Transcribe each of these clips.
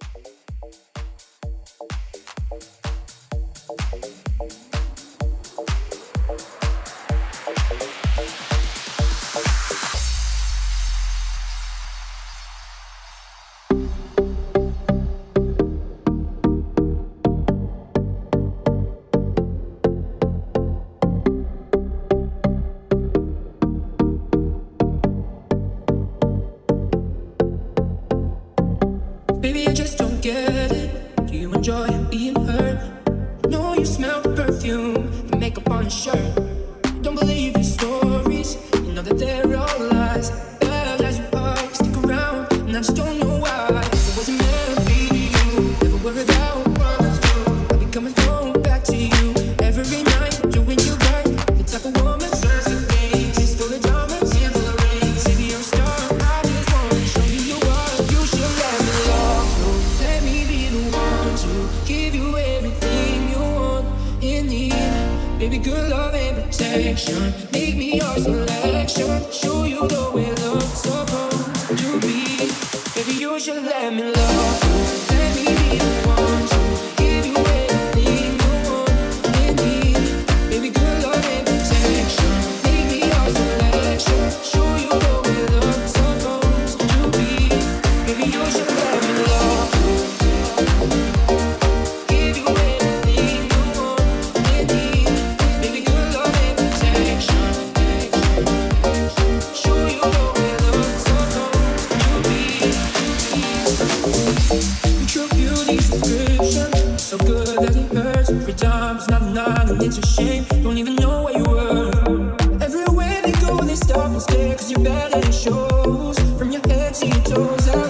Bye. Show you the way love's supposed to be. If you should let me love see to observe.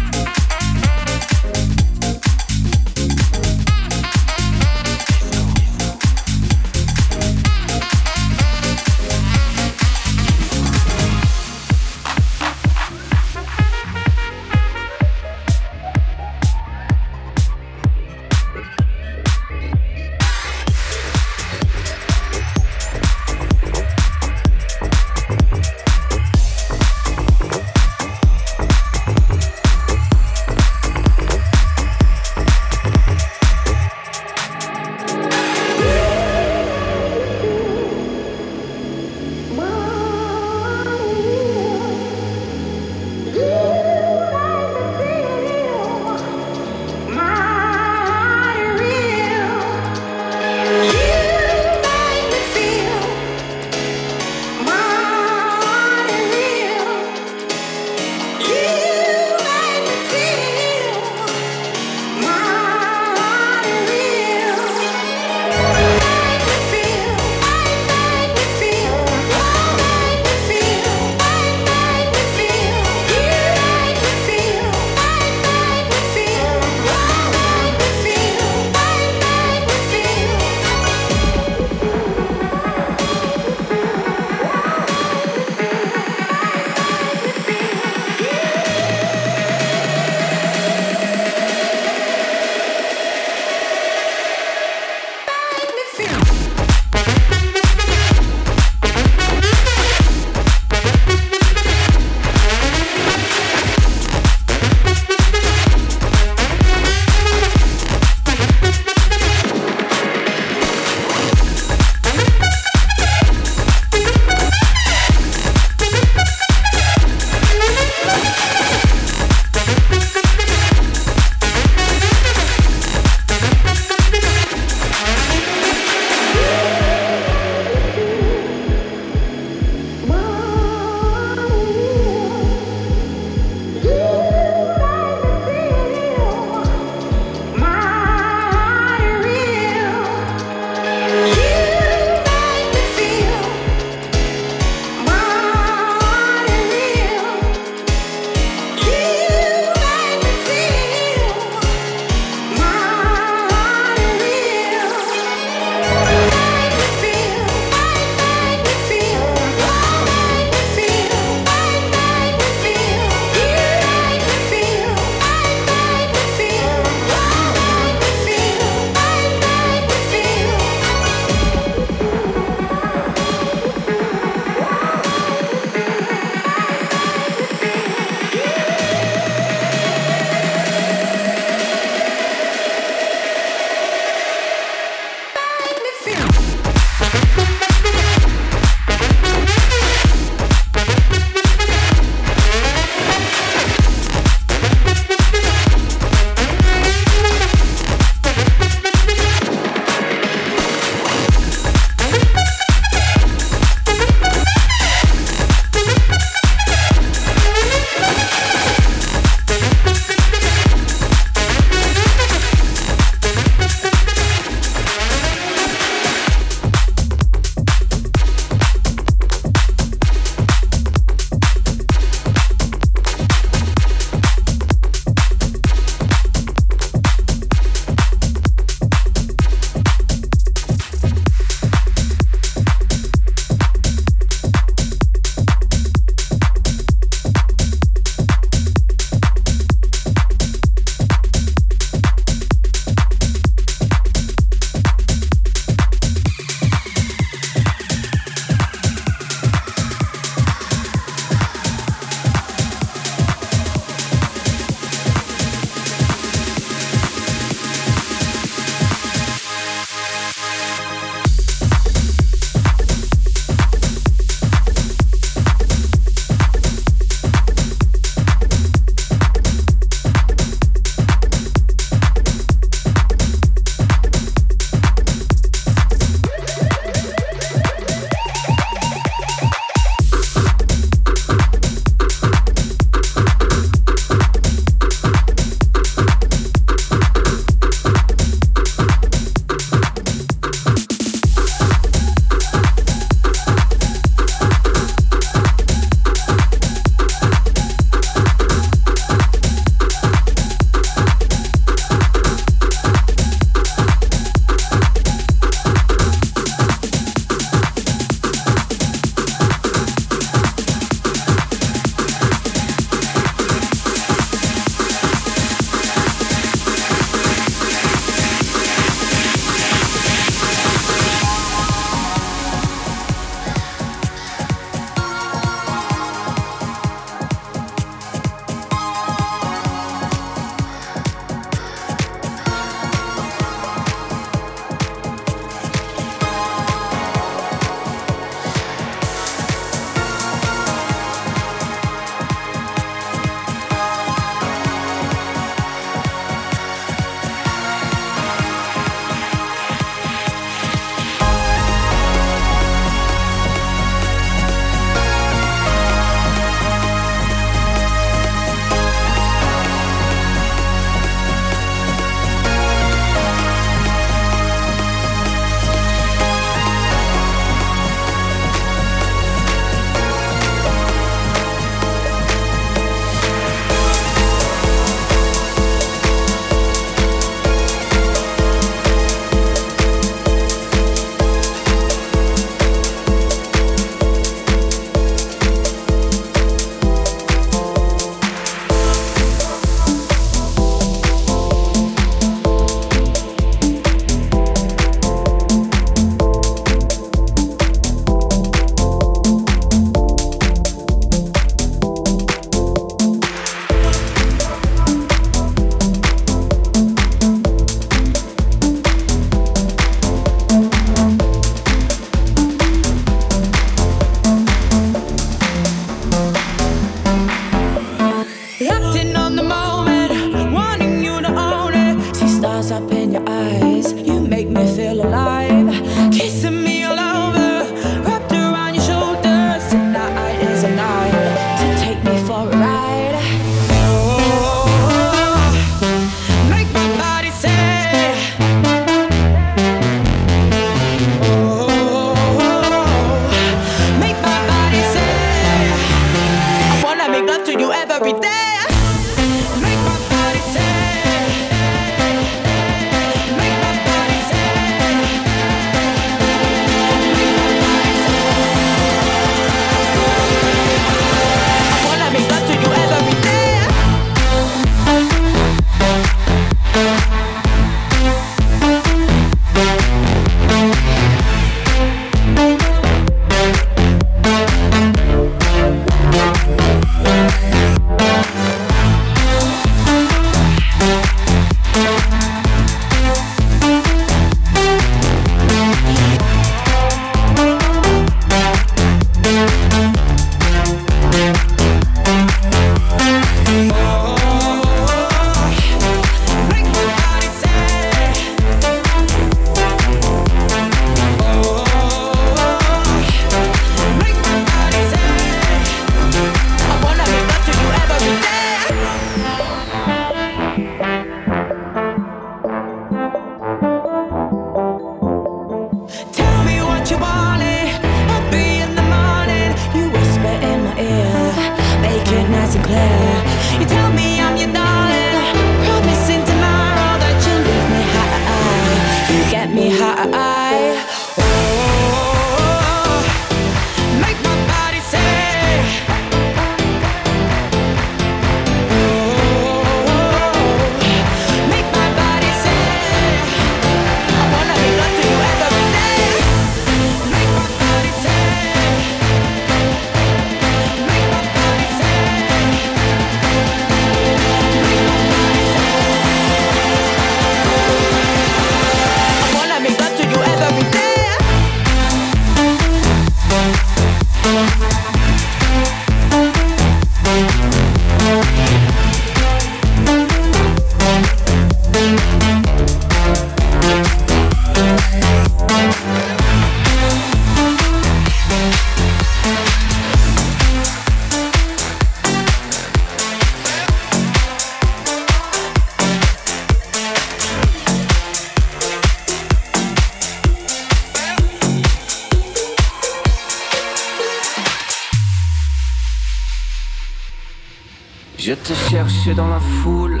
Dans la foule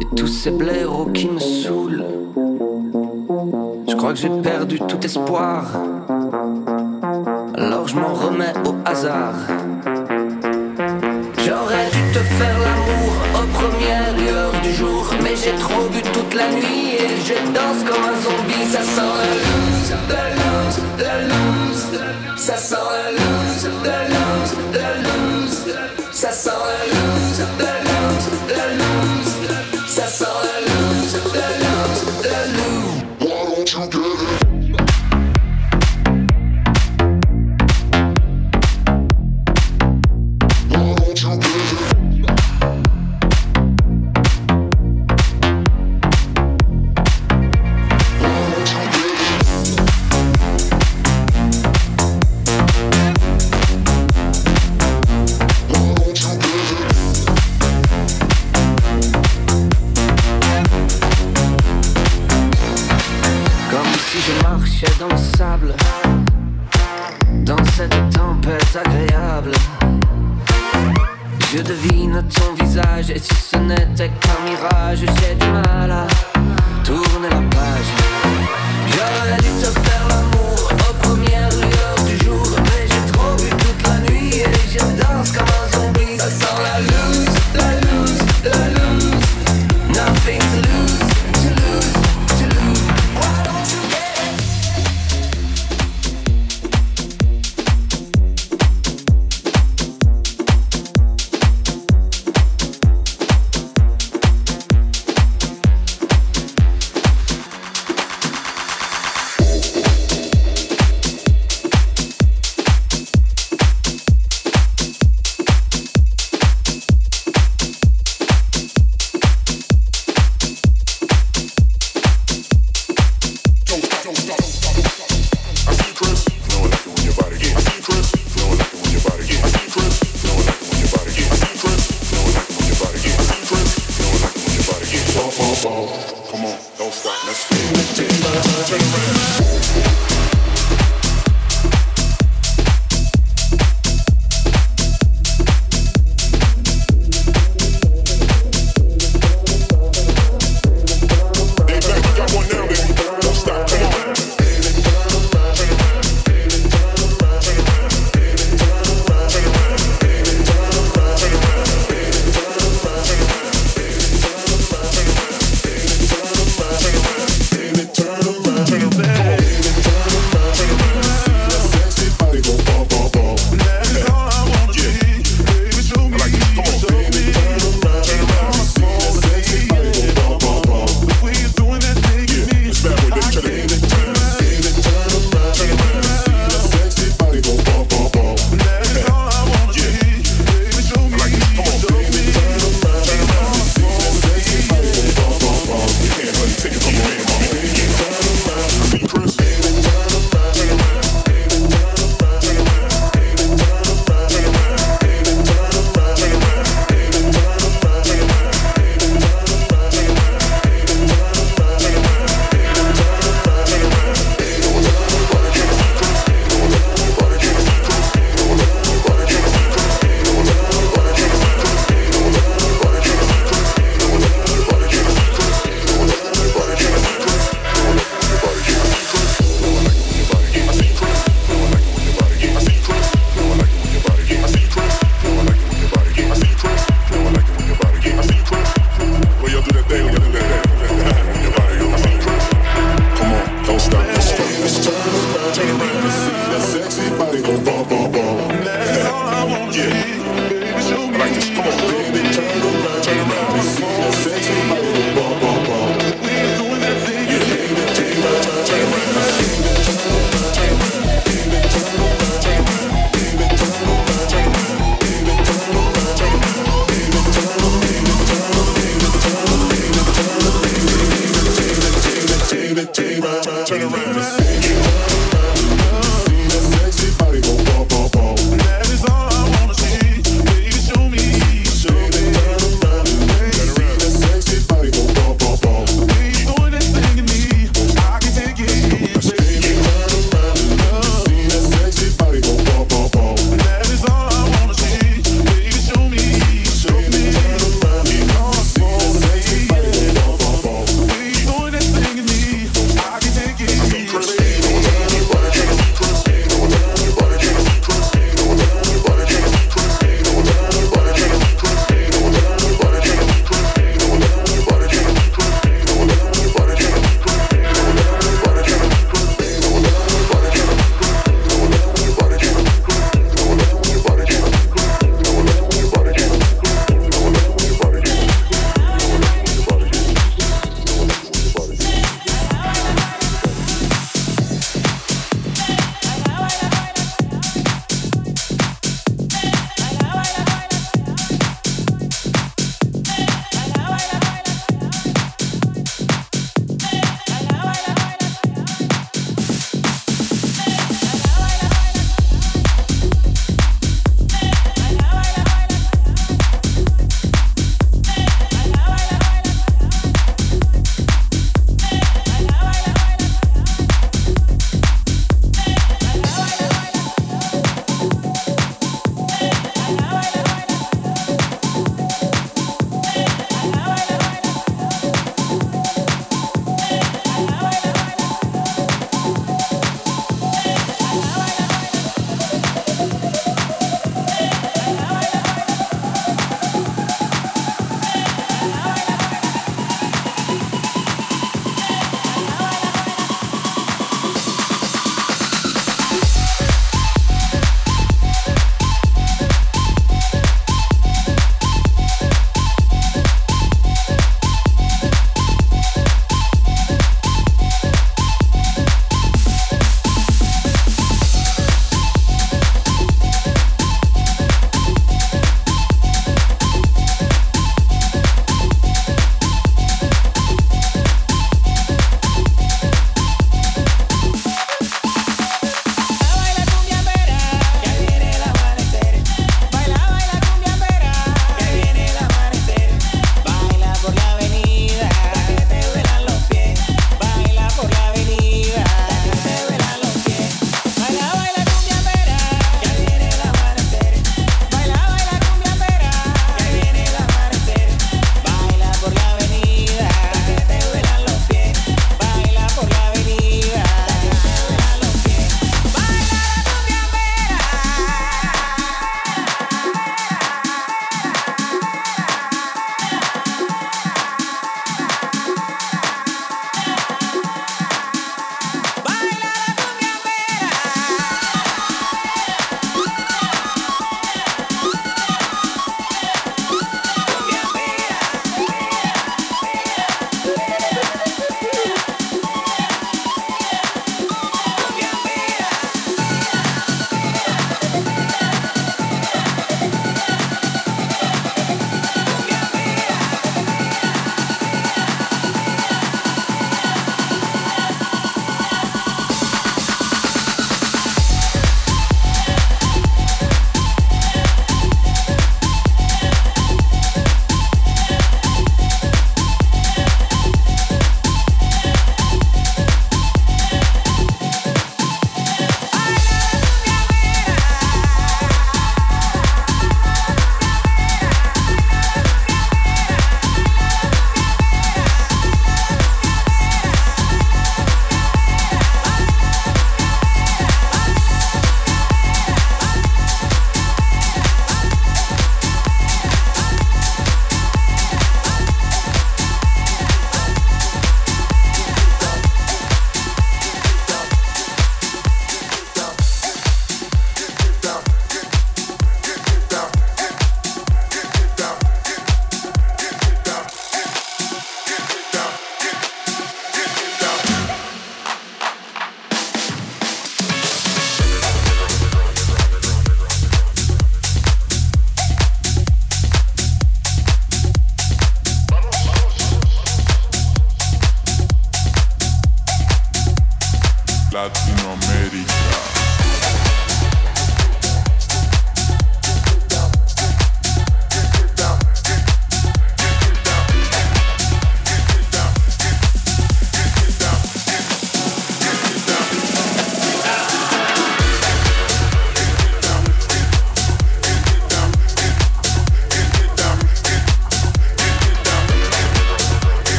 et tous ces blaireaux qui me saoulent. Je crois que j'ai perdu tout espoir. Alors je m'en remets au hasard. J'aurais dû te faire l'amour aux premières lueurs du jour. Mais j'ai trop bu toute la nuit et je danse comme un zombie. Ça sent ce n'était qu'un mirage J'ai du mal à tourner la page. J'aurais dû te faire